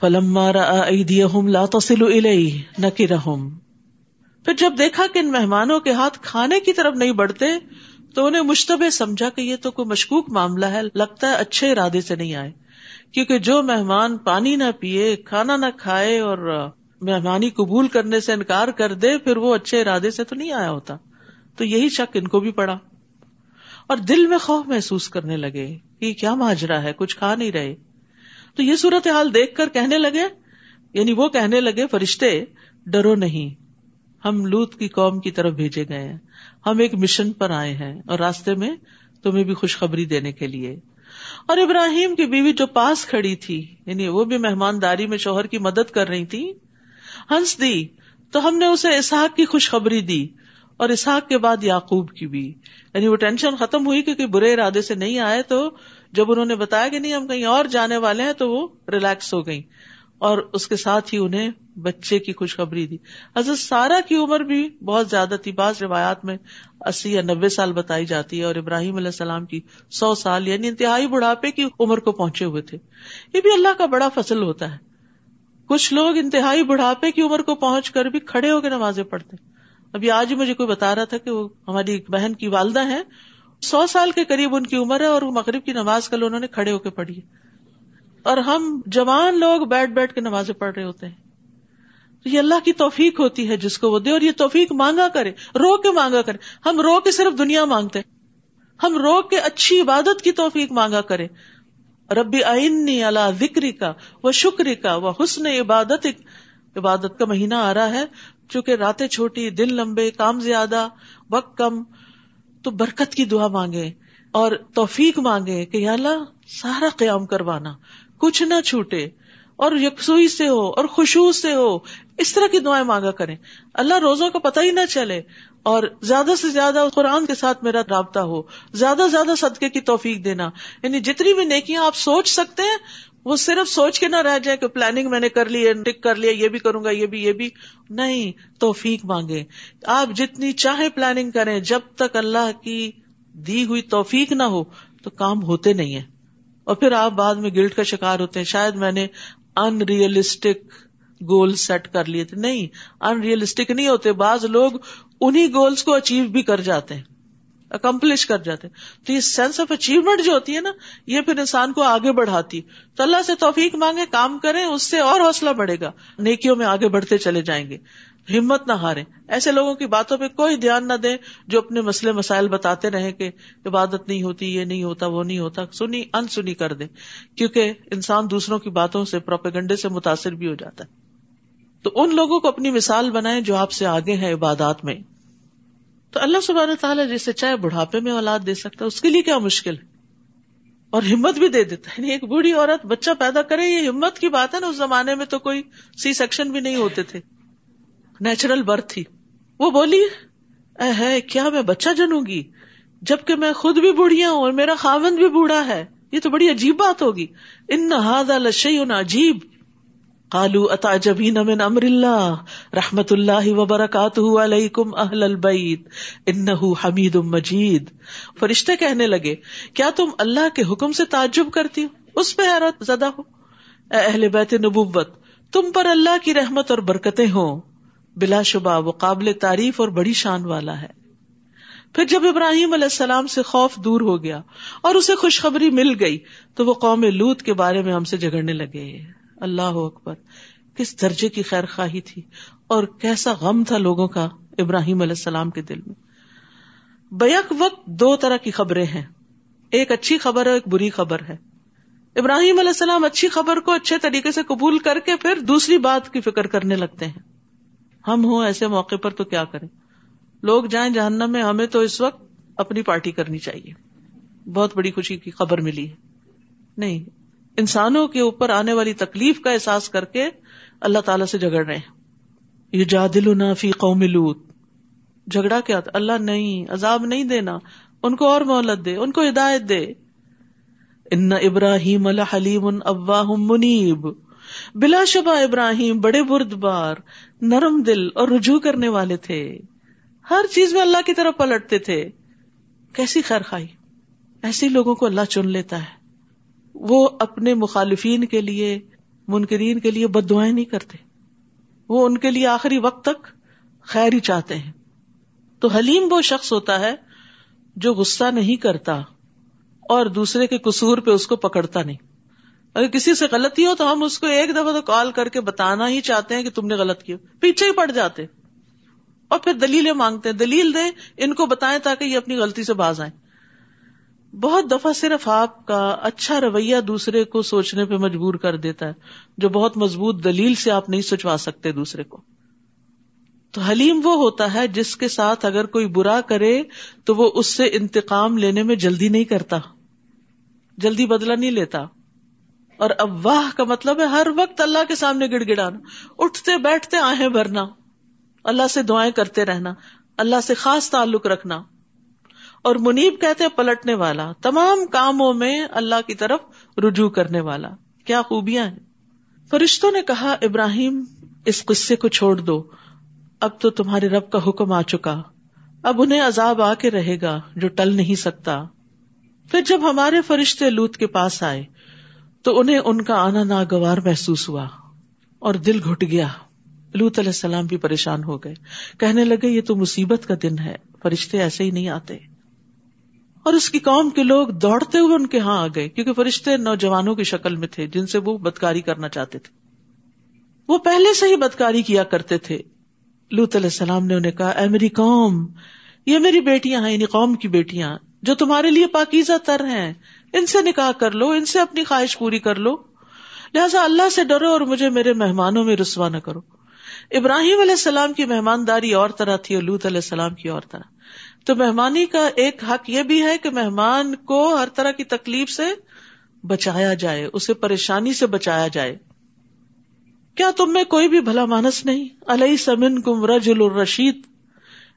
Film لا تصل الیہ نکرہم پھر جب دیکھا کہ ان مہمانوں کے ہاتھ کھانے کی طرف نہیں بڑھتے، تو انہیں مشتبہ سمجھا کہ یہ تو کوئی مشکوک معاملہ ہے، لگتا ہے اچھے ارادے سے نہیں آئے۔ کیونکہ جو مہمان پانی نہ پیئے کھانا نہ کھائے اور مہمانی قبول کرنے سے انکار کر دے، پھر وہ اچھے ارادے سے تو نہیں آیا ہوتا۔ تو یہی شک ان کو بھی پڑا۔ اور دل میں خوف محسوس کرنے لگے کہ کیا ماجرا ہے، کچھ کھا نہیں رہے۔ تو یہ صورت حال دیکھ کر کہنے لگے یعنی وہ کہنے لگے، فرشتے، ڈرو نہیں۔ ہم لوت کی قوم کی طرف بھیجے گئے ہیں۔ ہم ایک مشن پر آئے ہیں اور راستے میں تمہیں بھی خوشخبری دینے کے لیے۔ اور ابراہیم کی بیوی جو پاس کھڑی تھی یعنی وہ بھی مہمانداری میں شوہر کی مدد کر رہی تھی ہنس دی، تو ہم نے اسے اسحاق کی خوشخبری دی۔ اور اسحاق کے بعد یعقوب کی بھی۔ یعنی وہ ٹینشن ختم ہوئی کیونکہ برے ارادے سے نہیں آئے، تو جب انہوں نے بتایا کہ نہیں، ہم کہیں اور جانے والے ہیں، تو وہ ریلیکس ہو گئی اور اس کے ساتھ ہی انہیں بچے کی خوشخبری دی۔ حضرت سارا کی عمر بھی بہت زیادہ تھی۔ بعض روایات میں اسی یا نبے سال بتائی جاتی ہے اور ابراہیم علیہ السلام کی سو سال یعنی انتہائی بڑھاپے کی عمر کو پہنچے ہوئے تھے۔ یہ بھی اللہ کا بڑا فصل ہوتا ہے۔ کچھ لوگ انتہائی بڑھاپے کی عمر کو پہنچ کر بھی کھڑے ہو کے نمازیں پڑھتے۔ ابھی آج ہی مجھے کوئی بتا رہا تھا کہ وہ ہماری بہن کی والدہ ہے سو سال کے قریب ان کی عمر ہے اور وہ مغرب کی نماز کل انہوں نے کھڑے ہو کے پڑھی۔ اور ہم جوان لوگ بیٹھ بیٹھ کے نمازیں پڑھ رہے ہوتے ہیں۔ تو یہ اللہ کی توفیق ہوتی ہے جس کو وہ دے اور یہ توفیق مانگا کرے۔ رو کے مانگا کرے۔ ہم رو کے صرف دنیا مانگتے ہم رو کے اچھی عبادت کی توفیق مانگا کرے۔ ربی آئنی اللہ ذکری کا وہ شکری کا وہ حسن عبادت عبادت کا مہینہ آ رہا ہے۔ چونکہ راتیں چھوٹی، دن لمبے، کام زیادہ، وقت کم، تو برکت کی دعا مانگے اور توفیق مانگے کہ یا اللہ سارا قیام کروانا، کچھ نہ چھوٹے اور یکسوئی سے ہو اور خوشبو سے ہو، اس طرح کی دعائیں مانگا کریں۔ اللہ روزوں کا پتہ ہی نہ چلے اور زیادہ سے زیادہ قرآن کے ساتھ میرا رابطہ ہو، زیادہ سے زیادہ صدقے کی توفیق دینا۔ یعنی جتنی بھی نیکیاں آپ سوچ سکتے ہیں وہ صرف سوچ کے نہ رہ جائے کہ پلاننگ میں نے کر لی ٹک کر لیا، یہ بھی کروں گا، یہ بھی یہ بھی۔ نہیں، توفیق مانگے۔ آپ جتنی چاہے پلاننگ کریں، جب تک اللہ کی دی ہوئی توفیق نہ ہو، تو کام ہوتے نہیں ہے اور پھر آپ بعد میں گلٹ کا شکار ہوتے ہیں۔ شاید میں نے ان ریئلسٹک گول سیٹ کر لیے تھے۔ نہیں ان ریئلسٹک نہیں ہوتے۔ بعض لوگ انہیں گولس کو اچیو بھی کر جاتے ہیں۔ اکمپلش کر جاتے تو یہ سینس آف اچیومنٹ جو ہوتی ہے نا، یہ پھر انسان کو آگے بڑھاتی۔ تو اللہ سے توفیق مانگے، کام کریں، اس سے اور حوصلہ بڑھے گا۔ نیکیوں میں آگے بڑھتے چلے جائیں گے۔ ہمت نہ ہارے ایسے لوگوں کی باتوں پہ کوئی دھیان نہ دے جو اپنے مسئلے، مسائل بتاتے رہے کہ عبادت نہیں ہوتی، یہ نہیں ہوتا، وہ نہیں ہوتا۔ سنی ان سنی کر دے کیونکہ انسان دوسروں کی باتوں سے، پروپیگنڈے سے متاثر بھی ہو جاتا ہے۔ تو ان لوگوں کو اپنی مثال بنائے جو آپ سے آگے ہیں عبادات میں۔ تو اللہ سبحانہ تعالیٰ جسے چاہے بڑھاپے میں اولاد دے سکتا ہے، اس کے لیے کیا مشکل ہے؟ اور ہمت بھی دے دیتا ہے۔ یعنی ایک بوڑھی عورت بچہ پیدا کرے، یہ ہمت کی بات ہے نا، اس زمانے میں تو کوئی سی سیکشن بھی نہیں ہوتے تھے۔ نیچرل برتھ تھی۔ وہ بولی، اے ہے، کیا میں بچہ جنوں گی؟ جبکہ میں خود بھی بوڑھیا ہوں اور میرا خاوند بھی بوڑھا ہے۔ یہ تو بڑی عجیب بات ہوگی۔ ان لشیء عجیب۔ کالو اتا جبین من امر اللہ؟ رحمت اللہ وبرکاتہ علیکم اہل البیت انہ حمید مجید۔ فرشتے کہنے لگے، کیا تم اللہ کے حکم سے تعجب کرتی ہو؟ اس پہ حیرت زدہ ہو۔ اے اہل بیت نبوت، تم پر اللہ کی رحمت اور برکتیں ہوں۔ بلا شبہ وہ قابل تعریف اور بڑی شان والا ہے۔ پھر جب ابراہیم علیہ السلام سے خوف دور ہو گیا اور اسے خوشخبری مل گئی، تو وہ قوم لوت کے بارے میں ہم سے جگڑنے لگے۔ اللہ اکبر، کس درجے کی خیر خواہی تھی، اور کیسا غم تھا لوگوں کا ابراہیم علیہ السلام کے دل میں۔ بیک وقت دو طرح کی خبریں ہیں، ایک اچھی خبر ہے ایک بری خبر ہے۔ ابراہیم علیہ السلام اچھی خبر کو اچھے طریقے سے قبول کر کے پھر دوسری بات کی فکر کرنے لگتے ہیں۔ ہم ہوں ایسے موقع پر تو کیا کریں؟ لوگ جائیں جہنم میں، ہمیں تو اس وقت اپنی پارٹی کرنی چاہیے۔ بہت بڑی خوشی کی خبر ملی ہے۔ نہیں انسانوں کے اوپر آنے والی تکلیف کا احساس کر کے اللہ تعالی سے جگڑ رہے ہیں۔ یہ جادل فی قوم لوت جھگڑا کیا تھا؟ اللہ نہیں، عذاب نہیں دینا۔ ان کو اور مہلت دے، ان کو ہدایت دے۔ ان ابراہیم الحلیم اباہ منیب۔ بلا شبہ ابراہیم بڑے برد بار نرم دل اور رجوع کرنے والے تھے۔ ہر چیز میں اللہ کی طرف پلٹتے تھے۔ کیسی خیر خائی ایسی لوگوں کو اللہ چن لیتا ہے۔ وہ اپنے مخالفین کے لیے، منکرین کے لیے بد دعائیں نہیں کرتے۔ وہ ان کے لیے آخری وقت تک خیر ہی چاہتے ہیں۔ تو حلیم وہ شخص ہوتا ہے جو غصہ نہیں کرتا اور دوسرے کے قصور پہ اس کو پکڑتا نہیں۔ اگر کسی سے غلطی ہو تو ہم اس کو ایک دفعہ تو کال کر کے بتانا ہی چاہتے ہیں کہ تم نے غلط کیا۔ پیچھے ہی پڑ جاتے۔ اور پھر دلیلیں مانگتے ہیں۔ دلیل دیں، ان کو بتائیں تاکہ یہ اپنی غلطی سے باز آئیں۔ بہت دفعہ صرف آپ کا اچھا رویہ دوسرے کو سوچنے پہ مجبور کر دیتا ہے، جو بہت مضبوط دلیل سے آپ نہیں سوچوا سکتے دوسرے کو۔ تو حلیم وہ ہوتا ہے جس کے ساتھ اگر کوئی برا کرے تو وہ اس سے انتقام لینے میں جلدی نہیں کرتا۔ جلدی بدلا نہیں لیتا۔ اور اب واہ کا مطلب ہے ہر وقت اللہ کے سامنے گڑ گڑانا۔ اٹھتے بیٹھتے آہیں بھرنا۔ اللہ سے دعائیں کرتے رہنا۔ اللہ سے خاص تعلق رکھنا۔ اور منیب کہتے ہیں پلٹنے والا۔ تمام کاموں میں اللہ کی طرف رجوع کرنے والا۔ کیا خوبیاں ہیں؟ فرشتوں نے کہا، ابراہیم، اس قصے کو چھوڑ دو۔ اب تو تمہارے رب کا حکم آ چکا۔ اب انہیں عذاب آ کے رہے گا جو ٹل نہیں سکتا۔ پھر جب ہمارے فرشتے لوت کے پاس آئے، تو انہیں ان کا آنا ناگوار محسوس ہوا اور دل گھٹ گیا۔ لوت علیہ السلام بھی پریشان ہو گئے۔ کہنے لگے، یہ تو مصیبت کا دن ہے۔ فرشتے ایسے ہی نہیں آتے۔ اور اس کی قوم کے لوگ دوڑتے ہوئے ان کے ہاں آ گئے، کیونکہ فرشتے نوجوانوں کی شکل میں تھے، جن سے وہ بدکاری کرنا چاہتے تھے۔ وہ پہلے سے ہی بدکاری کیا کرتے تھے۔ لوت علیہ السلام نے انہیں کہا، اے میری قوم، یہ میری بیٹیاں ہیں یعنی قوم کی بیٹیاں، جو تمہارے لیے پاکیزہ تر ہیں۔ ان سے نکاح کر لو، ان سے اپنی خواہش پوری کر لو۔ لہٰذا اللہ سے ڈرو اور مجھے میرے مہمانوں میں رسوا نہ کرو۔ ابراہیم علیہ السلام کی مہمانداری اور طرح تھی اور لوت علیہ السلام کی اور طرح۔ تو مہمانی کا ایک حق یہ بھی ہے کہ مہمان کو ہر طرح کی تکلیف سے بچایا جائے، اسے پریشانی سے بچایا جائے۔ کیا تم میں کوئی بھی بھلا مانس نہیں؟ علیہ سمن کم رجل الرشید۔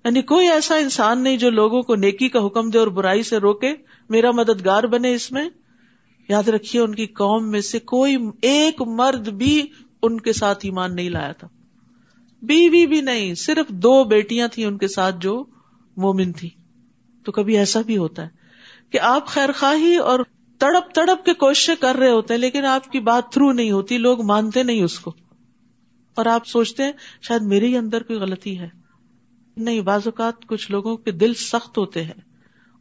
یعنی کوئی ایسا انسان نہیں جو لوگوں کو نیکی کا حکم دے اور برائی سے روکے۔ میرا مددگار بنے اس میں۔ یاد رکھیے، ان کی قوم میں سے کوئی ایک مرد بھی ان کے ساتھ ایمان نہیں لایا تھا۔ بیوی بھی نہیں، صرف دو بیٹیاں تھیں ان کے ساتھ جو مومن تھی۔ تو کبھی ایسا بھی ہوتا ہے کہ آپ خیر خواہی اور تڑپ تڑپ کے کوششیں کر رہے ہوتے ہیں، لیکن آپ کی بات تھرو نہیں ہوتی، لوگ مانتے نہیں اس کو۔ اور آپ سوچتے ہیں، شاید میرے ہی اندر کوئی غلطی ہے۔ نہیں، بعض اوقات کچھ لوگوں کے دل سخت ہوتے ہیں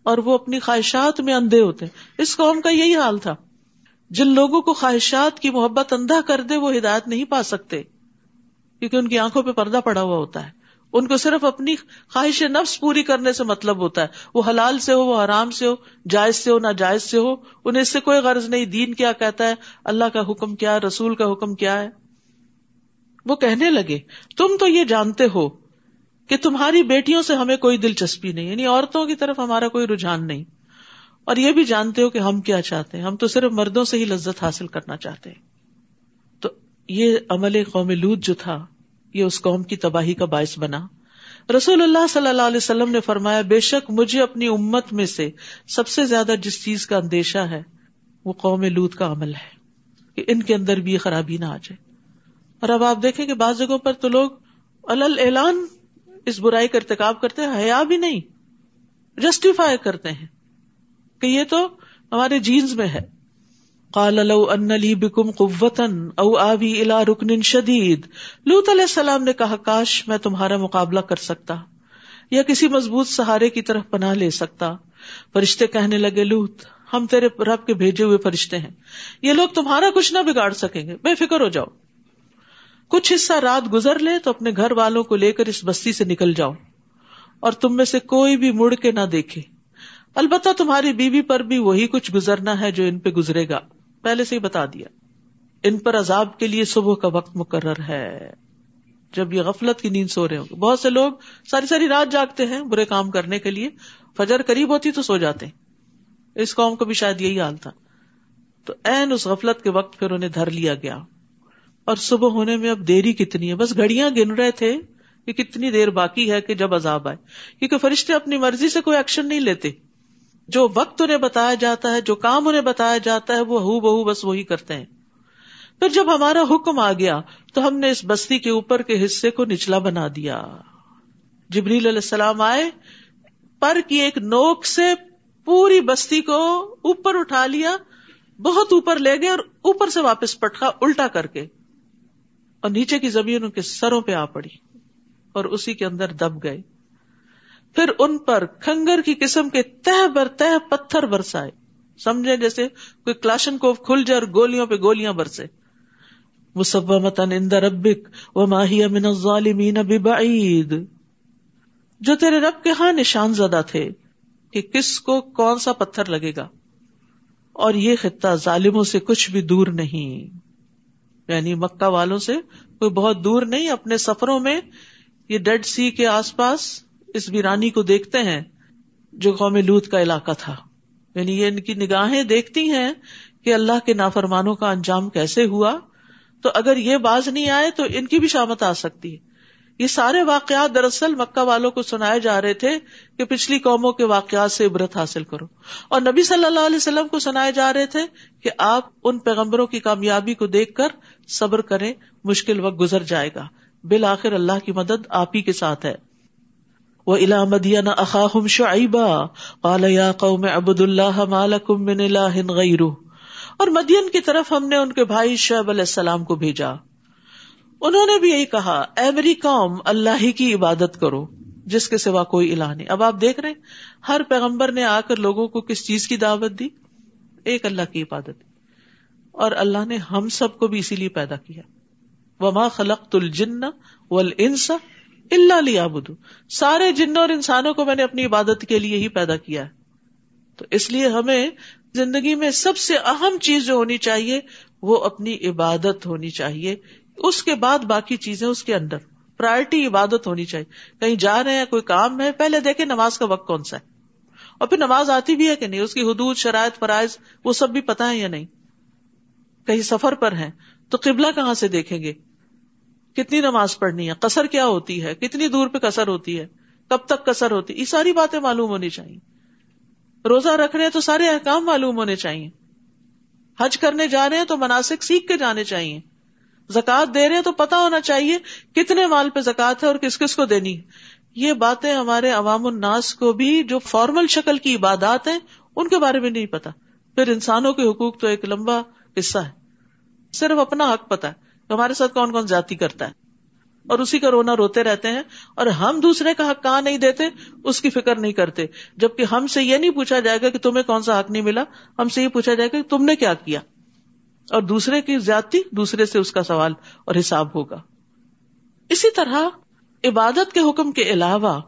اور وہ اپنی خواہشات میں اندھے ہوتے ہیں۔ اس قوم کا یہی حال تھا۔ جن لوگوں کو خواہشات کی محبت اندھا کر دے، وہ ہدایت نہیں پا سکتے، کیونکہ ان کی آنکھوں پہ پردہ پڑا ہوا ہوتا ہے۔ ان کو صرف اپنی خواہش نفس پوری کرنے سے مطلب ہوتا ہے۔ وہ حلال سے ہو، وہ حرام سے ہو، جائز سے ہو نہ جائز سے ہو، انہیں اس سے کوئی غرض نہیں۔ دین کیا کہتا ہے؟ اللہ کا حکم کیا رسول کا حکم کیا ہے؟ وہ کہنے لگے، تم تو یہ جانتے ہو کہ تمہاری بیٹیوں سے ہمیں کوئی دلچسپی نہیں یعنی عورتوں کی طرف ہمارا کوئی رجحان نہیں۔ اور یہ بھی جانتے ہو کہ ہم کیا چاہتے ہیں۔ ہم تو صرف مردوں سے ہی لذت حاصل کرنا چاہتے ہیں۔ تو یہ عمل قوم لوت جو تھا یہ اس قوم کی تباہی کا باعث بنا۔ رسول اللہ صلی اللہ علیہ وسلم نے فرمایا، بے شک مجھے اپنی امت میں سے سب سے زیادہ جس چیز کا اندیشہ ہے، وہ قوم لوت کا عمل ہے کہ ان کے اندر بھی خرابی نہ آ جائے۔ اور اب آپ دیکھیں کہ بعض جگہوں پر تو لوگ الل اعلان اس برائی کا ارتکاب کرتے ہیں، حیا بھی نہیں جسٹیفائی کرتے ہیں کہ یہ تو ہمارے جینز میں ہے۔ قال لو ان لی بکم قوتن او آوی الى رکن شدید۔ لوت علیہ السلام نے کہا، کاش میں تمہارا مقابلہ کر سکتا، یا کسی مضبوط سہارے کی طرف پناہ لے سکتا۔ فرشتے کہنے لگے لوت ہم تیرے رب کے بھیجے ہوئے فرشتے ہیں۔ یہ لوگ تمہارا کچھ نہ بگاڑ سکیں گے، بے فکر ہو جاؤ۔ کچھ حصہ رات گزر لے تو اپنے گھر والوں کو لے کر اس بستی سے نکل جاؤ، اور تم میں سے کوئی بھی مڑ کے نہ دیکھے۔ البتہ تمہاری بیوی پر بھی وہی کچھ گزرنا ہے جو ان پہ گزرے گا۔ پہلے سے ہی بتا دیا، ان پر عذاب کے لیے صبح کا وقت مقرر ہے۔ جب یہ غفلت کی نیند سو رہے ہوں بہت سے لوگ ساری ساری رات جاگتے ہیں برے کام کرنے کے لیے۔ فجر قریب ہوتی تو سو جاتے ہیں۔ اس قوم کو بھی شاید یہی حال تھا۔ تو این اس غفلت کے وقت پھر انہیں دھر لیا گیا۔ اور صبح ہونے میں اب دیری کتنی ہے؟ بس گھڑیاں گن رہے تھے۔ کہ کتنی دیر باقی ہے کہ جب عذاب آئے۔ کیونکہ فرشتے اپنی مرضی سے کوئی ایکشن نہیں لیتے۔ جو وقت انہیں بتایا جاتا ہے، جو کام انہیں بتایا جاتا ہے، وہ ہو بہو بس وہی کرتے ہیں۔ پھر جب ہمارا حکم آ گیا، تو ہم نے اس بستی کے اوپر کے حصے کو نچلا بنا دیا۔ جبریل علیہ السلام آئے، پر کی ایک نوک سے پوری بستی کو اوپر اٹھا لیا، بہت اوپر لے گئے اور اوپر سے واپس پٹخا الٹا کر کے، اور نیچے کی زمین ان کے سروں پہ آ پڑی اور اسی کے اندر دب گئے۔ پھر ان پر کھنگر کی قسم کے تہ بر تہ پتھر برسائے۔ سمجھے جیسے کوئی کلاشن کو کھل جائے اور گولیوں پہ گولیاں برسے۔ مسبت ربک و ماہی امن الظالمین ببعید۔ جو تیرے رب کے ہاں نشان زدہ تھے کہ کس کو کون سا پتھر لگے گا۔ اور یہ خطہ ظالموں سے کچھ بھی دور نہیں۔ یعنی مکہ والوں سے کوئی بہت دور نہیں، اپنے سفروں میں یہ ڈیڈ سی کے آس پاس اس ویرانی کو دیکھتے ہیں جو قوم لوت کا علاقہ تھا۔ یعنی یہ ان کی نگاہیں دیکھتی ہیں کہ اللہ کے نافرمانوں کا انجام کیسے ہوا۔ تو اگر یہ باز نہیں آئے تو ان کی بھی شامت آ سکتی۔ ہے یہ سارے واقعات دراصل مکہ والوں کو سنائے جا رہے تھے کہ پچھلی قوموں کے واقعات سے عبرت حاصل کرو۔ اور نبی صلی اللہ علیہ وسلم کو سنائے جا رہے تھے کہ آپ ان پیغمبروں کی کامیابی کو دیکھ کر صبر کریں، مشکل وقت گزر جائے گا۔ بالآخر اللہ کی مدد آپ ہی کے ساتھ ہے۔ وہ الا مدین اخاہم شعیبا قال یا قوم عبد اللہ مالکم من الہ غیرہ اور مدین کی طرف ہم نے ان کے بھائی شعیب علیہ السلام کو بھیجا۔ انہوں نے بھی یہی کہا، اے میری قوم، اللہ ہی کی عبادت کرو، جس کے سوا کوئی الہ نہیں۔ اب آپ دیکھ رہے ہیں، ہر پیغمبر نے آ کر لوگوں کو کس چیز کی دعوت دی؟ ایک اللہ کی عبادت۔ اور اللہ نے ہم سب کو بھی اسی لیے پیدا کیا۔ وما خلق الجن والانس اللہ لیا بدو سارے جنوں اور انسانوں کو میں نے اپنی عبادت کے لیے ہی پیدا کیا ہے۔ تو اس لیے ہمیں زندگی میں سب سے اہم چیز جو ہونی چاہیے، وہ اپنی عبادت ہونی چاہیے۔ اس کے بعد باقی چیزیں اس کے اندر۔ پرائرٹی عبادت ہونی چاہیے۔ کہیں جا رہے ہیں، کوئی کام ہے، پہلے دیکھیں نماز کا وقت کون سا ہے۔ اور پھر نماز آتی بھی ہے کہ نہیں؟ اس کی حدود، شرائط، فرائض، وہ سب بھی پتا ہے یا نہیں؟ کہیں سفر پر ہیں، تو قبلہ کہاں سے دیکھیں گے؟ کتنی نماز پڑھنی ہے؟ قصر کیا ہوتی ہے؟ کتنی دور پہ کسر ہوتی ہے؟ کب تک کسر ہوتی؟ یہ ساری باتیں معلوم ہونی چاہیے۔ روزہ رکھ رہے ہیں تو سارے احکام معلوم ہونے چاہیے۔ حج کرنے جا رہے ہیں تو مناسب سیکھ کے جانے چاہیے۔ زکات دے رہے ہیں تو پتا ہونا چاہیے کتنے مال پہ زکات ہے اور کس کس کو دینی یہ باتیں ہمارے عوام الناس کو بھی جو فارمل شکل کی عبادات ہیں، ان کے بارے میں نہیں پتا پھر انسانوں کے حقوق تو ایک لمبا حصہ ہے۔ صرف اپنا حق پتا ہے۔ ہمارے ساتھ کون کون جاتی کرتا ہے؟ اور اسی کا رونا روتے رہتے ہیں اور ہم دوسرے کا حق کہاں نہیں دیتے، اس کی فکر نہیں کرتے۔ جبکہ ہم سے یہ نہیں پوچھا جائے گا کہ تمہیں کون سا حق نہیں ملا، ہم سے یہ پوچھا جائے گا کہ تم نے کیا کیا۔ اور دوسرے کی زیادتی دوسرے سے اس کا سوال اور حساب ہوگا۔ اسی طرح عبادت کے حکم کے علاوہ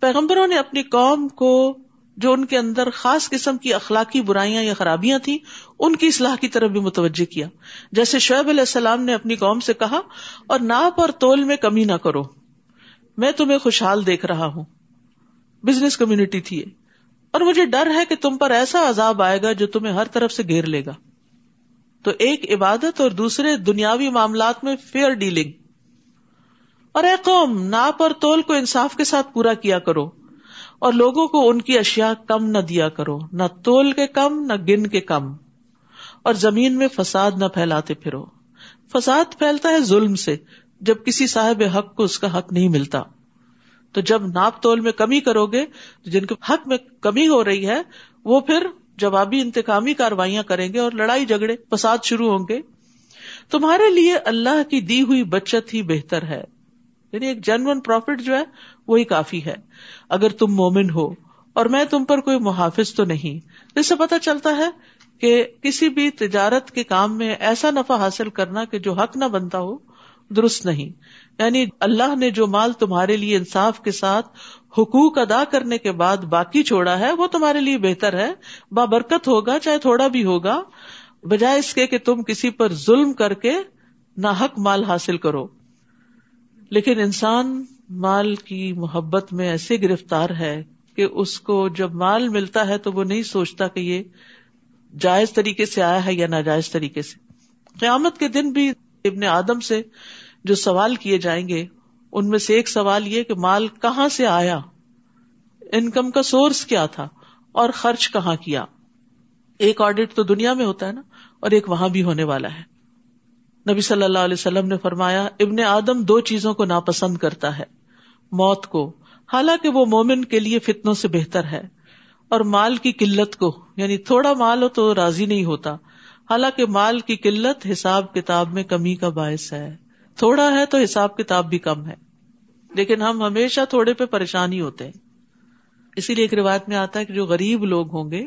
پیغمبروں نے اپنی قوم کو جو ان کے اندر خاص قسم کی اخلاقی برائیاں یا خرابیاں تھیں، ان کی اصلاح کی طرف بھی متوجہ کیا۔ جیسے شعیب علیہ السلام نے اپنی قوم سے کہا، اور ناپ اور تول میں کمی نہ کرو۔ میں تمہیں خوشحال دیکھ رہا ہوں۔ بزنس کمیونٹی تھی اور مجھے ڈر ہے کہ تم پر ایسا عذاب آئے گا جو تمہیں ہر طرف سے گھیر لے گا۔ تو ایک عبادت اور دوسرے دنیاوی معاملات میں فیئر ڈیلنگ۔ اور اے قوم، ناپ اور تول کو انصاف کے ساتھ پورا کیا کرو۔ اور لوگوں کو ان کی اشیاء کم نہ دیا کرو، نہ تول کے کم، نہ گن کے کم۔ اور زمین میں فساد نہ پھیلاتے پھرو۔ فساد پھیلتا ہے ظلم سے، جب کسی صاحب حق کو اس کا حق نہیں ملتا۔ تو جب ناپ تول میں کمی کرو گے جن کے حق میں کمی ہو رہی ہے، وہ پھر جوابی انتقامی کاروائیاں کریں گے اور لڑائی جھگڑے، فساد شروع ہوں گے۔ تمہارے لیے اللہ کی دی ہوئی بچت ہی بہتر ہے۔ یعنی ایک جنون پروفٹ جو ہے وہی کافی ہے۔ اگر تم مومن ہو، اور میں تم پر کوئی محافظ تو نہیں۔ اس سے پتا چلتا ہے کہ کسی بھی تجارت کے کام میں ایسا نفع حاصل کرنا کہ جو حق نہ بنتا ہو، درست نہیں۔ یعنی اللہ نے جو مال تمہارے لیے انصاف کے ساتھ حقوق ادا کرنے کے بعد باقی چھوڑا ہے، وہ تمہارے لیے بہتر ہے۔ بابرکت ہوگا چاہے تھوڑا بھی ہوگا، بجائے اس کے کہ تم کسی پر ظلم کر کے نہ حق مال حاصل کرو۔ لیکن انسان مال کی محبت میں ایسے گرفتار ہے کہ اس کو جب مال ملتا ہے تو وہ نہیں سوچتا کہ یہ جائز طریقے سے آیا ہے یا ناجائز طریقے سے۔ قیامت کے دن بھی ابن آدم سے جو سوال کیے جائیں گے، ان میں سے ایک سوال یہ کہ مال کہاں سے آیا؟ انکم کا سورس کیا تھا اور خرچ کہاں کیا؟ ایک آڈیٹ تو دنیا میں ہوتا ہے نا، اور ایک وہاں بھی ہونے والا ہے۔ نبی صلی اللہ علیہ وسلم نے فرمایا، ابن آدم دو چیزوں کو ناپسند کرتا ہے۔ موت کو۔ حالانکہ وہ مومن کے لیے فتنوں سے بہتر ہے۔ اور مال کی قلت کو یعنی تھوڑا مال ہو تو راضی نہیں ہوتا۔ حالانکہ مال کی قلت حساب کتاب میں کمی کا باعث ہے۔ تھوڑا ہے تو حساب کتاب بھی کم ہے۔ لیکن ہم ہمیشہ تھوڑے پہ پریشانی ہوتے ہیں۔ اسی لیے ایک روایت میں آتا ہے کہ جو غریب لوگ ہوں گے،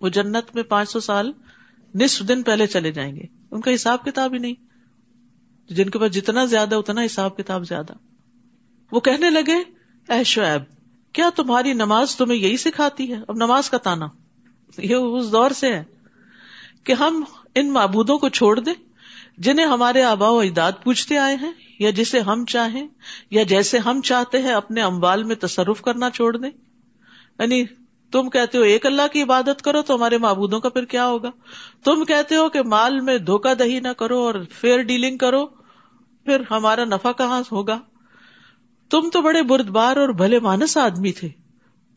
وہ جنت میں پانچ سو سال نصف دن پہلے چلے جائیں گے۔ ان کا حساب کتاب ہی نہیں۔ جن کے پاس جتنا زیادہ، اتنا حساب کتاب زیادہ۔ وہ کہنے لگے، اے شعیب، کیا تمہاری نماز تمہیں یہی سکھاتی ہے؟ اب نماز کا تانا. یہ اس دور سے ہے کہ ہم ان معبودوں کو چھوڑ دیں جنہیں ہمارے آبا و اجداد پوچھتے آئے ہیں، یا جسے ہم چاہیں، یا جیسے ہم چاہتے ہیں اپنے اموال میں تصرف کرنا چھوڑ دیں۔ یعنی تم کہتے ہو ایک اللہ کی عبادت کرو تو ہمارے معبودوں کا پھر کیا ہوگا؟ تم کہتے ہو کہ مال میں دھوکہ دہی نہ کرو اور فیئر ڈیلنگ کرو، پھر ہمارا نفع کہاں ہوگا؟ تم تو بڑے بردبار اور بھلے مانس آدمی تھے۔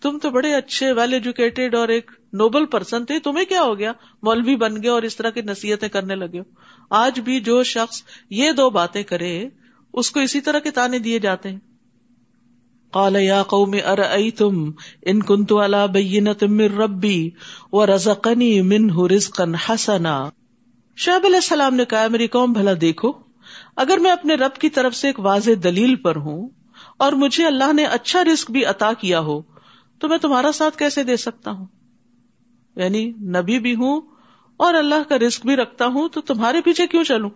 تم تو بڑے اچھے ویل ایجوکیٹڈ اور ایک نوبل پرسن تھے۔ تمہیں کیا ہو گیا؟ مولوی بن گئے اور اس طرح کی نصیحتیں کرنے لگے ہو۔ آج بھی جو شخص یہ دو باتیں کرے، اس کو اسی طرح کے تانے دیے جاتے ہیں۔ قال یا قوم ارأيتم ان كنت على بينة من ربي ورزقني منه رزقا حسنا۔ شعیب علیہ السلام نے کہا، میری قوم بھلا دیکھو، اگر میں اپنے رب کی طرف سے ایک واضح دلیل پر ہوں اور مجھے اللہ نے اچھا رزق بھی عطا کیا ہو، تو میں تمہارا ساتھ کیسے دے سکتا ہوں؟ یعنی نبی بھی ہوں اور اللہ کا رزق بھی رکھتا ہوں، تو تمہارے پیچھے کیوں چلوں؟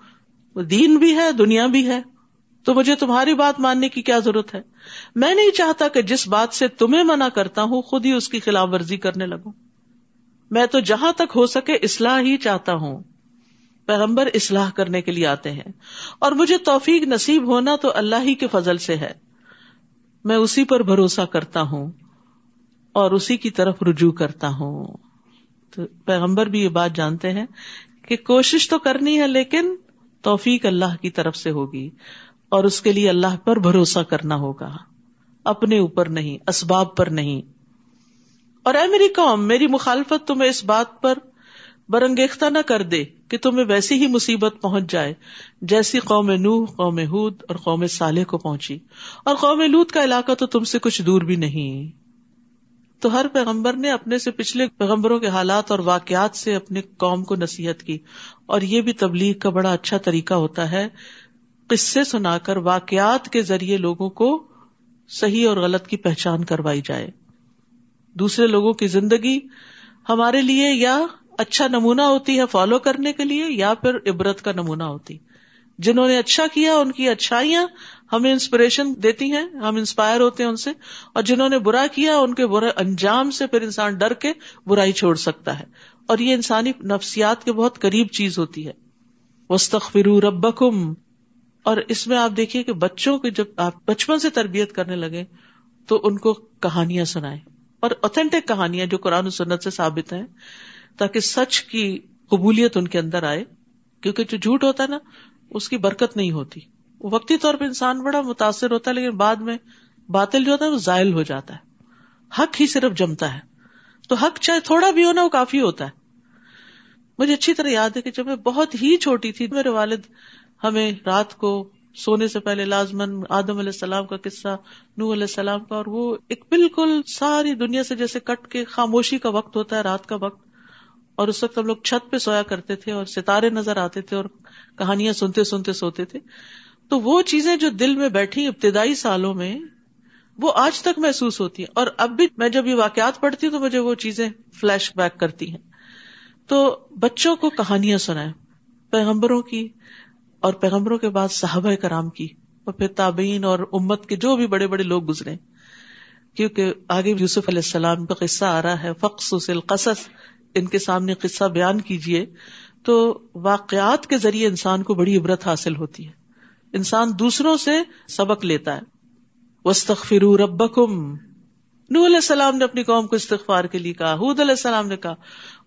دین بھی ہے، دنیا بھی ہے، تو مجھے تمہاری بات ماننے کی کیا ضرورت ہے؟ میں نہیں چاہتا کہ جس بات سے تمہیں منع کرتا ہوں، خود ہی اس کی خلاف ورزی کرنے لگوں۔ میں تو جہاں تک ہو سکے اصلاح ہی چاہتا ہوں۔ پیغمبر اصلاح کرنے کے لیے آتے ہیں۔ اور مجھے توفیق نصیب ہونا تو اللہ ہی کے فضل سے ہے۔ میں اسی پر بھروسہ کرتا ہوں اور اسی کی طرف رجوع کرتا ہوں۔ تو پیغمبر بھی یہ بات جانتے ہیں کہ کوشش تو کرنی ہے لیکن توفیق اللہ کی طرف سے ہوگی اور اس کے لیے اللہ پر بھروسہ کرنا ہوگا۔ اپنے اوپر نہیں، اسباب پر نہیں۔ اور اے میری قوم، میری مخالفت تمہیں اس بات پر برنگیختہ نہ کر دے کہ تمہیں ویسی ہی مصیبت پہنچ جائے، جیسی قوم نوح، قوم ہود اور قوم صالح کو پہنچی۔ اور قوم لوت کا علاقہ تو تم سے کچھ دور بھی نہیں۔ تو ہر پیغمبر نے اپنے سے پچھلے پیغمبروں کے حالات اور واقعات سے اپنے قوم کو نصیحت کی۔ اور یہ بھی تبلیغ کا بڑا اچھا طریقہ ہوتا ہے۔ قصے سنا کر واقعات کے ذریعے لوگوں کو صحیح اور غلط کی پہچان کروائی جائے۔ دوسرے لوگوں کی زندگی ہمارے لیے یا اچھا نمونہ ہوتی ہے فالو کرنے کے لیے یا پھر عبرت کا نمونہ ہوتی۔ جنہوں نے اچھا کیا، ان کی اچھائیاں ہمیں انسپریشن دیتی ہیں، ہم انسپائر ہوتے ہیں ان سے۔ اور جنہوں نے برا کیا، ان کے برے انجام سے پھر انسان ڈر کے برائی چھوڑ سکتا ہے۔ اور یہ انسانی نفسیات کے بہت قریب چیز ہوتی ہے۔ وسطرو ربکم اور اس میں آپ دیکھیے کہ بچوں کی جب آپ بچپن سے تربیت کرنے لگے تو ان کو کہانیاں سنائے اور اوتھینٹک کہانیاں جو قرآن و سنت سے ثابت ہیں۔ تاکہ سچ کی قبولیت ان کے اندر آئے، کیونکہ جو جھوٹ ہوتا ہے نا، اس کی برکت نہیں ہوتی۔ وقتی طور پہ انسان بڑا متاثر ہوتا ہے، لیکن بعد میں باطل جو ہوتا ہے، وہ زائل ہو جاتا ہے۔ حق ہی صرف جمتا ہے۔ تو حق چاہے تھوڑا بھی ہونا وہ کافی ہوتا ہے۔ مجھے اچھی طرح یاد ہے کہ جب میں بہت ہی چھوٹی تھی، میرے والد ہمیں رات کو سونے سے پہلے لازمن آدم علیہ السلام کا قصہ نو علیہ السلام کا، اور وہ ایک بالکل ساری دنیا سے جیسے کٹ کے خاموشی کا وقت ہوتا ہے، رات کا وقت۔ اور اس وقت ہم لوگ چھت پہ سویا کرتے تھے اور ستارے نظر آتے تھے اور کہانیاں سنتے سنتے سوتے تھے۔ تو وہ چیزیں جو دل میں بیٹھی ابتدائی سالوں میں، وہ آج تک محسوس ہوتی ہیں۔ اور اب بھی میں جب یہ واقعات پڑھتی ہوں تو مجھے وہ چیزیں فلیش بیک کرتی ہیں۔ تو بچوں کو کہانیاں سنائے پیغمبروں کی اور پیغمبروں کے بعد صحابہ کرام کی اور پھر تابعین اور امت کے جو بھی بڑے بڑے لوگ گزرے۔ کیونکہ آگے یوسف علیہ السلام کا قصہ آ رہا ہے فخص القصص۔ ان کے سامنے قصہ بیان کیجیے تو واقعات کے ذریعے انسان کو بڑی عبرت حاصل ہوتی ہے۔ انسان دوسروں سے سبق لیتا ہے۔ وسطر ربکم نو علیہ السلام نے اپنی قوم کو استغفار کے لیے کہا حود علیہ السلام نے کہا،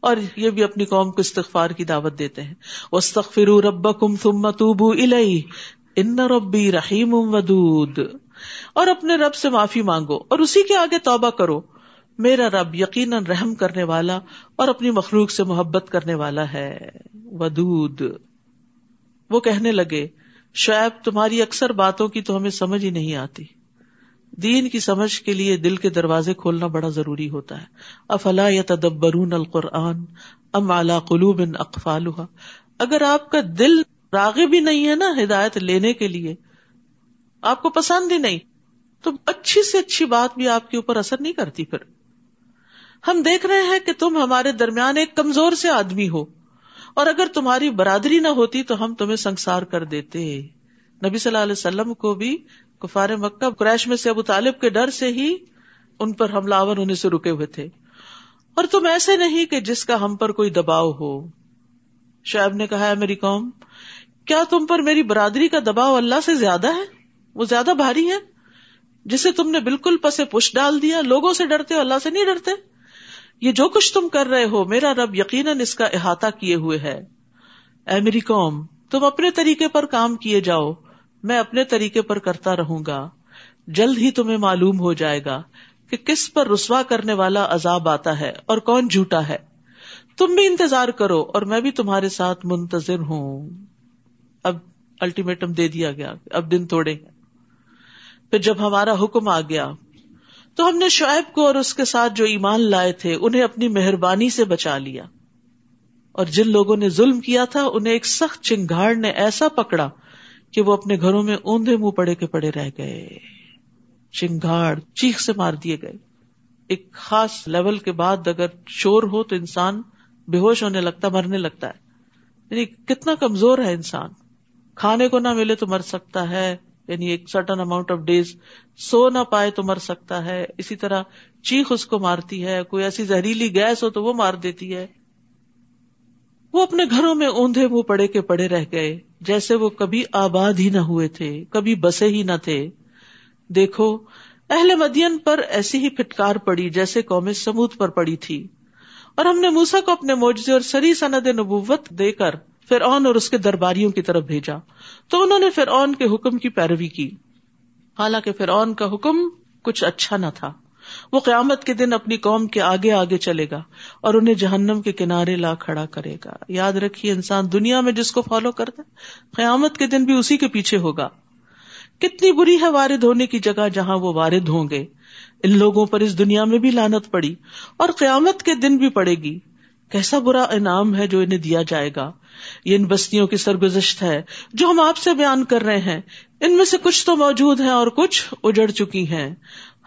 اور یہ بھی اپنی قوم کو استغفار کی دعوت دیتے ہیں۔ وسطر ربکم ثم توبو الی ان ربی رحیم ودود۔ اور اپنے رب سے معافی مانگو اور اسی کے آگے توبہ کرو۔ میرا رب یقیناً رحم کرنے والا اور اپنی مخلوق سے محبت کرنے والا ہے۔ ودود۔ وہ کہنے لگے، شعیب، تمہاری اکثر باتوں کی تو ہمیں سمجھ ہی نہیں آتی۔ دین کی سمجھ کے لیے دل کے دروازے کھولنا بڑا ضروری ہوتا ہے۔ افلا یا تدبرون القرآن ام اعلی قلوب ان اقفال اگر آپ کا دل راغ بھی نہیں ہے نا ہدایت لینے کے لیے، آپ کو پسند ہی نہیں، تو اچھی سے اچھی بات بھی آپ کے اوپر اثر نہیں کرتی پھر۔ ہم دیکھ رہے ہیں کہ تم ہمارے درمیان ایک کمزور سے آدمی ہو۔ اور اگر تمہاری برادری نہ ہوتی تو ہم تمہیں سنسار کر دیتے۔ نبی صلی اللہ علیہ وسلم کو بھی کفار مکہ کریش میں سے ابو طالب کے ڈر سے ہی ان پر حملہ آور ہونے سے رکے ہوئے تھے۔ اور تم ایسے نہیں کہ جس کا ہم پر کوئی دباؤ ہو۔ شعیب نے کہا ہے میری قوم، کیا تم پر میری برادری کا دباؤ اللہ سے زیادہ ہے؟ وہ زیادہ بھاری ہے۔ جسے تم نے بالکل پسے پش ڈال دیا، لوگوں سے ڈرتے ہو، اللہ سے نہیں ڈرتے۔ یہ جو کچھ تم کر رہے ہو، میرا رب یقیناً اس کا احاطہ کیے ہوئے ہے۔ اے میری قوم، تم اپنے طریقے پر کام کیے جاؤ، میں اپنے طریقے پر کرتا رہوں گا۔ جلد ہی تمہیں معلوم ہو جائے گا کہ کس پر رسوا کرنے والا عذاب آتا ہے اور کون جھوٹا ہے۔ تم بھی انتظار کرو اور میں بھی تمہارے ساتھ منتظر ہوں۔ اب الٹیمیٹم دے دیا گیا، اب دن توڑے۔ پھر جب ہمارا حکم آ گیا تو ہم نے شعیب کو اور اس کے ساتھ جو ایمان لائے تھے انہیں اپنی مہربانی سے بچا لیا۔ اور جن لوگوں نے ظلم کیا تھا، انہیں ایک سخت چنگاڑ نے ایسا پکڑا کہ وہ اپنے گھروں میں اوندے منہ پڑے کے پڑے رہ گئے۔ چنگاڑ چیخ سے مار دیے گئے۔ ایک خاص لیول کے بعد اگر شور ہو تو انسان بے ہوش ہونے لگتا، مرنے لگتا ہے۔ یعنی کتنا کمزور ہے انسان۔ کھانے کو نہ ملے تو مر سکتا ہے۔ یعنی ایک سرٹن اماؤنٹ آف ڈیز سو نہ پائے تو مر سکتا ہے۔ اسی طرح چیخ اس کو مارتی ہے، کوئی ایسی زہریلی گیس ہو تو وہ مار دیتی ہے۔ وہ اپنے گھروں میں اوندے منہ پڑے کے پڑے رہ گئے، جیسے وہ کبھی آباد ہی نہ ہوئے تھے، کبھی بسے ہی نہ تھے۔ دیکھو، اہل مدین پر ایسی ہی پھٹکار پڑی جیسے قوم سمود پر پڑی تھی۔ اور ہم نے موسا کو اپنے موجے اور سری سند نبوت دے کر فرعون اور اس کے درباریوں کی طرف بھیجا۔ تو انہوں نے فرعون کے حکم کی پیروی کی۔ حالانکہ فرعون کا حکم کچھ اچھا نہ تھا۔ وہ قیامت کے دن اپنی قوم کے آگے آگے چلے گا اور انہیں جہنم کے کنارے لا کھڑا کرے گا۔ یاد رکھیے، انسان دنیا میں جس کو فالو کرتا ہے، قیامت کے دن بھی اسی کے پیچھے ہوگا۔ کتنی بری ہے وارد ہونے کی جگہ جہاں وہ وارد ہوں گے۔ ان لوگوں پر اس دنیا میں بھی لانت پڑی اور قیامت کے دن بھی پڑے گی۔ کیسا برا انعام ہے جو انہیں دیا جائے گا۔ یہ ان بستیوں کی سرگزشت ہے جو ہم آپ سے بیان کر رہے ہیں۔ ان میں سے کچھ تو موجود ہیں اور کچھ اجڑ چکی ہیں۔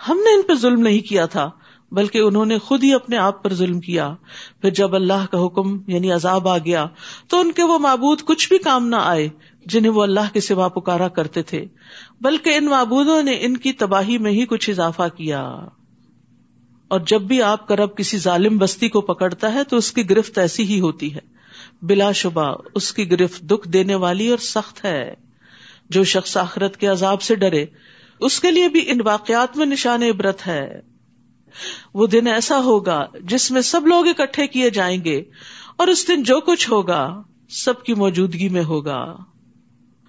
ہم نے ان پہ ظلم نہیں کیا تھا، بلکہ انہوں نے خود ہی اپنے آپ پر ظلم کیا۔ پھر جب اللہ کا حکم یعنی عذاب آ گیا، تو ان کے وہ معبود کچھ بھی کام نہ آئے جنہیں وہ اللہ کے سوا پکارا کرتے تھے، بلکہ ان معبودوں نے ان کی تباہی میں ہی کچھ اضافہ کیا۔ اور جب بھی آپ کا رب کسی ظالم بستی کو پکڑتا ہے، تو اس کی گرفت ایسی ہی ہوتی ہے۔ بلا شبہ، اس کی گرفت دکھ دینے والی اور سخت ہے۔ جو شخص آخرت کے عذاب سے ڈرے، اس کے لیے بھی ان واقعات میں نشان عبرت ہے۔ وہ دن ایسا ہوگا جس میں سب لوگ اکٹھے کیے جائیں گے اور اس دن جو کچھ ہوگا، سب کی موجودگی میں ہوگا۔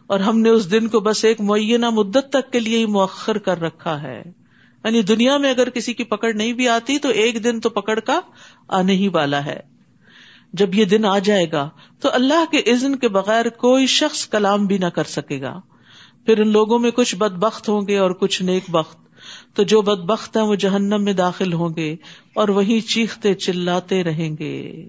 اور ہم نے اس دن کو بس ایک معینہ مدت تک کے لیے ہی مؤخر کر رکھا ہے۔ یعنی دنیا میں اگر کسی کی پکڑ نہیں بھی آتی تو ایک دن تو پکڑ کا آنے ہی والا ہے۔ جب یہ دن آ جائے گا تو اللہ کے عزن کے بغیر کوئی شخص کلام بھی نہ کر سکے گا۔ پھر ان لوگوں میں کچھ بد بخت ہوں گے اور کچھ نیک بخت۔ تو جو بد بخت ہیں وہ جہنم میں داخل ہوں گے اور وہیں چیختے چلاتے رہیں گے۔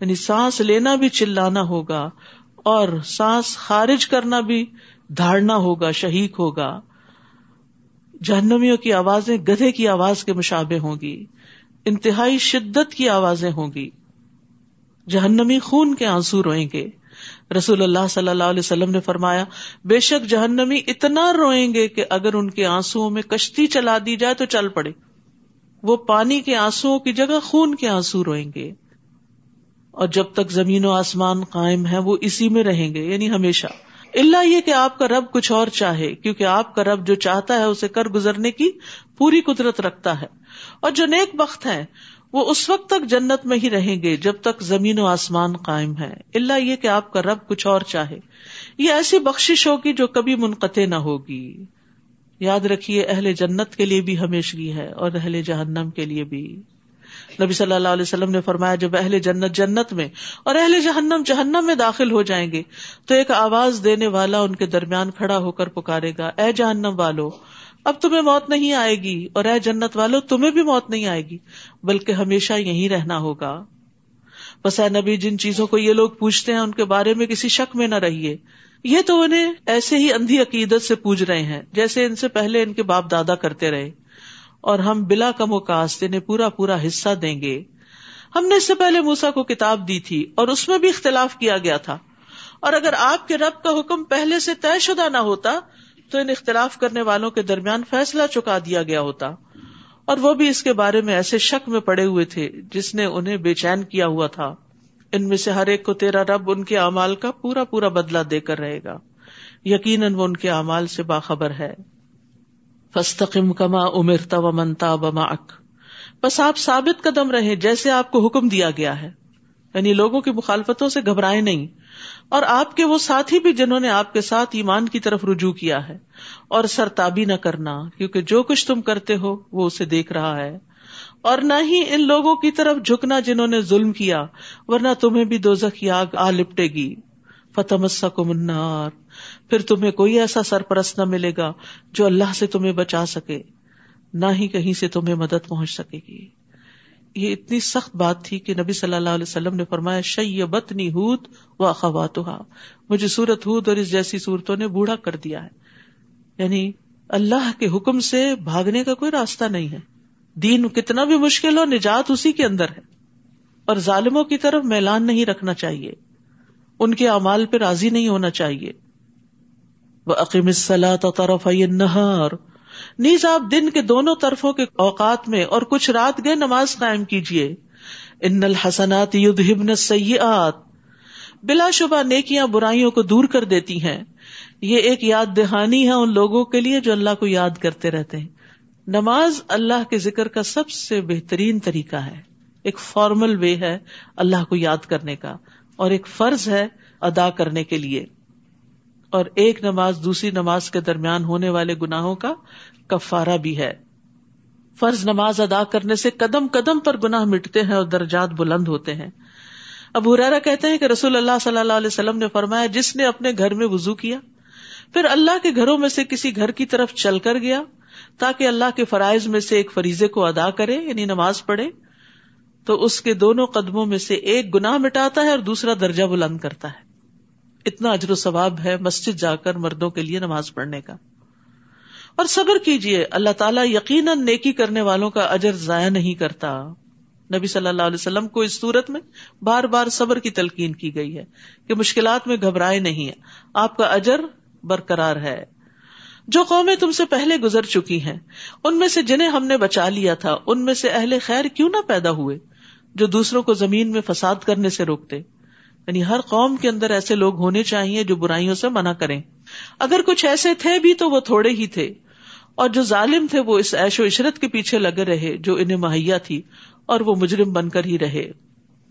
یعنی سانس لینا بھی چلانا ہوگا اور سانس خارج کرنا بھی دھاڑنا ہوگا، شہیق ہوگا۔ جہنمیوں کی آوازیں گدھے کی آواز کے مشابے ہوں گی، انتہائی شدت کی آوازیں ہوں گی۔ جہنمی خون کے آنسو روئیں گے۔ رسول اللہ صلی اللہ علیہ وسلم نے فرمایا، بے شک جہنمی اتنا روئیں گے کہ اگر ان کے آنسو میں کشتی چلا دی جائے تو چل پڑے۔ وہ پانی کے آنسو کی جگہ خون کے آنسو روئیں گے۔ اور جب تک زمین و آسمان قائم ہے وہ اسی میں رہیں گے یعنی ہمیشہ۔ اللہ یہ کہ آپ کا رب کچھ اور چاہے، کیونکہ آپ کا رب جو چاہتا ہے، اسے کر گزرنے کی پوری قدرت رکھتا ہے۔ اور جو نیک بخت ہے وہ اس وقت تک جنت میں ہی رہیں گے جب تک زمین و آسمان قائم ہے۔ اللہ یہ کہ آپ کا رب کچھ اور چاہے۔ یہ ایسی بخش ہوگی جو کبھی منقطع نہ ہوگی۔ یاد رکھیے، اہل جنت کے لیے بھی ہمیشگی ہے اور اہل جہنم کے لیے بھی۔ نبی صلی اللہ علیہ وسلم نے فرمایا، جب اہل جنت جنت میں اور اہل جہنم جہنم میں داخل ہو جائیں گے، تو ایک آواز دینے والا ان کے درمیان کھڑا ہو کر پکارے گا، اے جہنم والو اب تمہیں موت نہیں آئے گی اور اے جنت والو، تمہیں بھی موت نہیں آئے گی، بلکہ ہمیشہ یہی رہنا ہوگا۔ بس اے نبی، جن چیزوں کو یہ لوگ پوچھتے ہیں، ان کے بارے میں کسی شک میں نہ رہیے۔ یہ تو انہیں ایسے ہی اندھی عقیدت سے پوج رہے ہیں، جیسے ان سے پہلے ان کے باپ دادا کرتے رہے۔ اور ہم بلا کم و کاست انہیں پورا پورا حصہ دیں گے۔ ہم نے اس سے پہلے موسا کو کتاب دی تھی، اور اس میں بھی اختلاف کیا گیا تھا۔ اور اگر آپ کے رب کا حکم پہلے سے طے شدہ نہ ہوتا تو ان اختلاف کرنے والوں کے درمیان فیصلہ چکا دیا گیا ہوتا اور وہ بھی اس کے بارے میں ایسے شک میں پڑے ہوئے تھے جس نے انہیں بے چین کیا ہوا تھا۔ ان میں سے ہر ایک کو تیرا رب ان کے اعمال کا پورا پورا بدلا دے کر رہے گا۔ یقیناً وہ ان کے اعمال سے باخبر ہے۔ فستقم کما امرتا و منتا بما اک بس آپ ثابت قدم رہے جیسے آپ کو حکم دیا گیا ہے۔ یعنی لوگوں کی مخالفتوں سے گھبرائے نہیں۔ اور آپ کے وہ ساتھی بھی جنہوں نے آپ کے ساتھ ایمان کی طرف رجوع کیا ہے۔ اور سرتابی نہ کرنا، کیونکہ جو کچھ تم کرتے ہو، وہ اسے دیکھ رہا ہے۔ اور نہ ہی ان لوگوں کی طرف جھکنا جنہوں نے ظلم کیا، ورنہ تمہیں بھی دو کی آگ آ لپٹے گی۔ فتح کو منار پھر تمہیں کوئی ایسا سرپرست نہ ملے گا جو اللہ سے تمہیں بچا سکے، نہ ہی کہیں سے تمہیں مدد پہنچ سکے گی۔ یہ اتنی سخت بات تھی کہ نبی صلی اللہ علیہ وسلم نے فرمایا شیبت نی ہود و اخوات مجھے سورت ہود اور اس جیسی صورتوں نے بوڑھا کر دیا ہے۔ یعنی اللہ کے حکم سے بھاگنے کا کوئی راستہ نہیں ہے۔ دین کتنا بھی مشکل ہو، نجات اسی کے اندر ہے۔ اور ظالموں کی طرف میلان نہیں رکھنا چاہیے۔ ان کے اعمال پہ راضی نہیں ہونا چاہیے۔ وہ عقیم السلاۃ طرف نہار نیز آپ دن کے دونوں طرفوں کے اوقات میں اور کچھ رات گئے نماز قائم کیجیے ان الحسنات یدہبن سیات بلا شبہ نیکیاں برائیوں کو دور کر دیتی ہیں۔ یہ ایک یاد دہانی ہے ان لوگوں کے لیے جو اللہ کو یاد کرتے رہتے ہیں۔ نماز اللہ کے ذکر کا سب سے بہترین طریقہ ہے۔ ایک فارمل وے ہے اللہ کو یاد کرنے کا اور ایک فرض ہے ادا کرنے کے لیے۔ اور ایک نماز دوسری نماز کے درمیان ہونے والے گناہوں کا کفارہ بھی ہے۔ فرض نماز ادا کرنے سے قدم قدم پر گناہ مٹتے ہیں اور درجات بلند ہوتے ہیں۔ اب ہریرا کہتے ہیں کہ رسول اللہ صلی اللہ علیہ وسلم نے فرمایا، جس نے اپنے گھر میں وزو کیا، پھر اللہ کے گھروں میں سے کسی گھر کی طرف چل کر گیا، تاکہ اللہ کے فرائض میں سے ایک فریضے کو ادا کرے یعنی نماز پڑھے، تو اس کے دونوں قدموں میں سے ایک گناہ مٹاتا ہے اور دوسرا درجہ بلند کرتا ہے۔ اتنا اجر و ثواب ہے مسجد جا کر مردوں کے لیے نماز پڑھنے کا۔ اور صبر کیجیے اللہ تعالیٰ یقیناً نیکی کرنے والوں کا اجر ضائع نہیں کرتا۔ نبی صلی اللہ علیہ وسلم کو اس صورت میں بار بار صبر کی تلقین کی گئی ہے کہ مشکلات میں گھبرائے نہیں آپ کا اجر برقرار ہے۔ جو قومیں تم سے پہلے گزر چکی ہیں، ان میں سے جنہیں ہم نے بچا لیا تھا، ان میں سے اہل خیر کیوں نہ پیدا ہوئے جو دوسروں کو زمین میں فساد کرنے سے روکتے؟ یعنی ہر قوم کے اندر ایسے لوگ ہونے چاہیے جو برائیوں سے منع کریں۔ اگر کچھ ایسے تھے بھی تو وہ تھوڑے ہی تھے۔ اور جو ظالم تھے وہ اس ایش و عشرت کے پیچھے لگے رہے، جو انہیں مہیا تھی، اور وہ مجرم بن کر ہی رہے۔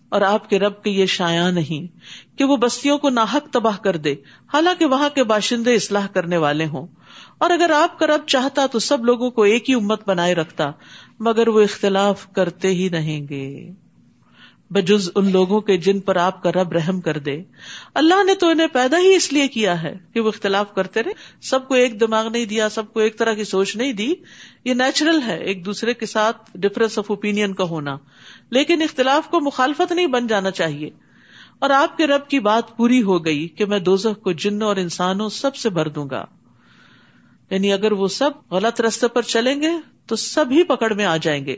اور آپ کے رب کے یہ شایا نہیں کہ وہ بستیوں کو ناحک تباہ کر دے، حالانکہ وہاں کے باشندے اصلاح کرنے والے ہوں۔ اور اگر آپ کا رب چاہتا تو سب لوگوں کو ایک ہی امت بنائے رکھتا، مگر وہ اختلاف کرتے ہی رہیں گے۔ بجز ان لوگوں کے جن پر آپ کا رب رحم کر دے۔ اللہ نے تو انہیں پیدا ہی اس لیے کیا ہے کہ وہ اختلاف کرتے رہے۔ سب کو ایک دماغ نہیں دیا، سب کو ایک طرح کی سوچ نہیں دی۔ یہ نیچرل ہے، ایک دوسرے کے ساتھ ڈفرینس آف اوپین کا ہونا۔ لیکن اختلاف کو مخالفت نہیں بن جانا چاہیے۔ اور آپ کے رب کی بات پوری ہو گئی کہ میں دوزخ کو جنوں اور انسانوں سب سے بھر دوں گا۔ یعنی اگر وہ سب غلط رستے پر چلیں گے تو سب ہی پکڑ میں آ جائیں گے۔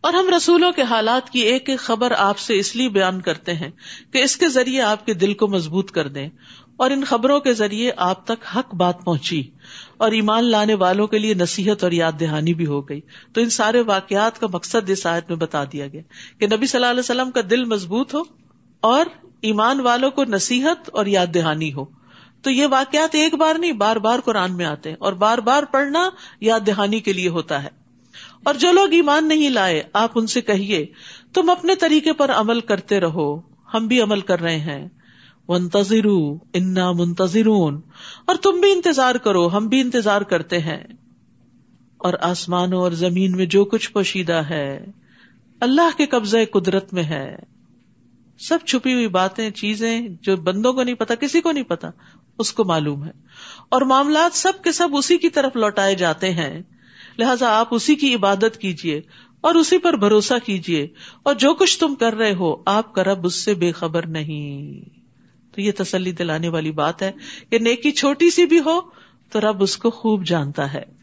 اور ہم رسولوں کے حالات کی ایک ایک خبر آپ سے اس لیے بیان کرتے ہیں کہ اس کے ذریعے آپ کے دل کو مضبوط کر دیں اور ان خبروں کے ذریعے آپ تک حق بات پہنچی اور ایمان لانے والوں کے لیے نصیحت اور یاد دہانی بھی ہو گئی۔ تو ان سارے واقعات کا مقصد اس آیت میں بتا دیا گیا کہ نبی صلی اللہ علیہ وسلم کا دل مضبوط ہو اور ایمان والوں کو نصیحت اور یاد دہانی ہو۔ تو یہ واقعات ایک بار نہیں، بار بار قرآن میں آتے ہیں اور بار بار پڑھنا یاد دہانی کے لیے ہوتا ہے۔ اور جو لوگ ایمان نہیں لائے، آپ ان سے کہیے، تم اپنے طریقے پر عمل کرتے رہو، ہم بھی عمل کر رہے ہیں۔ منتظر انا منتظر اور تم بھی انتظار کرو، ہم بھی انتظار کرتے ہیں۔ اور آسمانوں اور زمین میں جو کچھ پوشیدہ ہے، اللہ کے قبضے قدرت میں ہے۔ سب چھپی ہوئی باتیں، چیزیں جو بندوں کو نہیں پتا، کسی کو نہیں پتا، اس کو معلوم ہے۔ اور معاملات سب کے سب اسی کی طرف لوٹائے جاتے ہیں۔ لہٰذا آپ اسی کی عبادت کیجیے اور اسی پر بھروسہ کیجیے اور جو کچھ تم کر رہے ہو، آپ کا رب اس سے بے خبر نہیں۔ تو یہ تسلی دلانے والی بات ہے کہ نیکی چھوٹی سی بھی ہو تو رب اس کو خوب جانتا ہے۔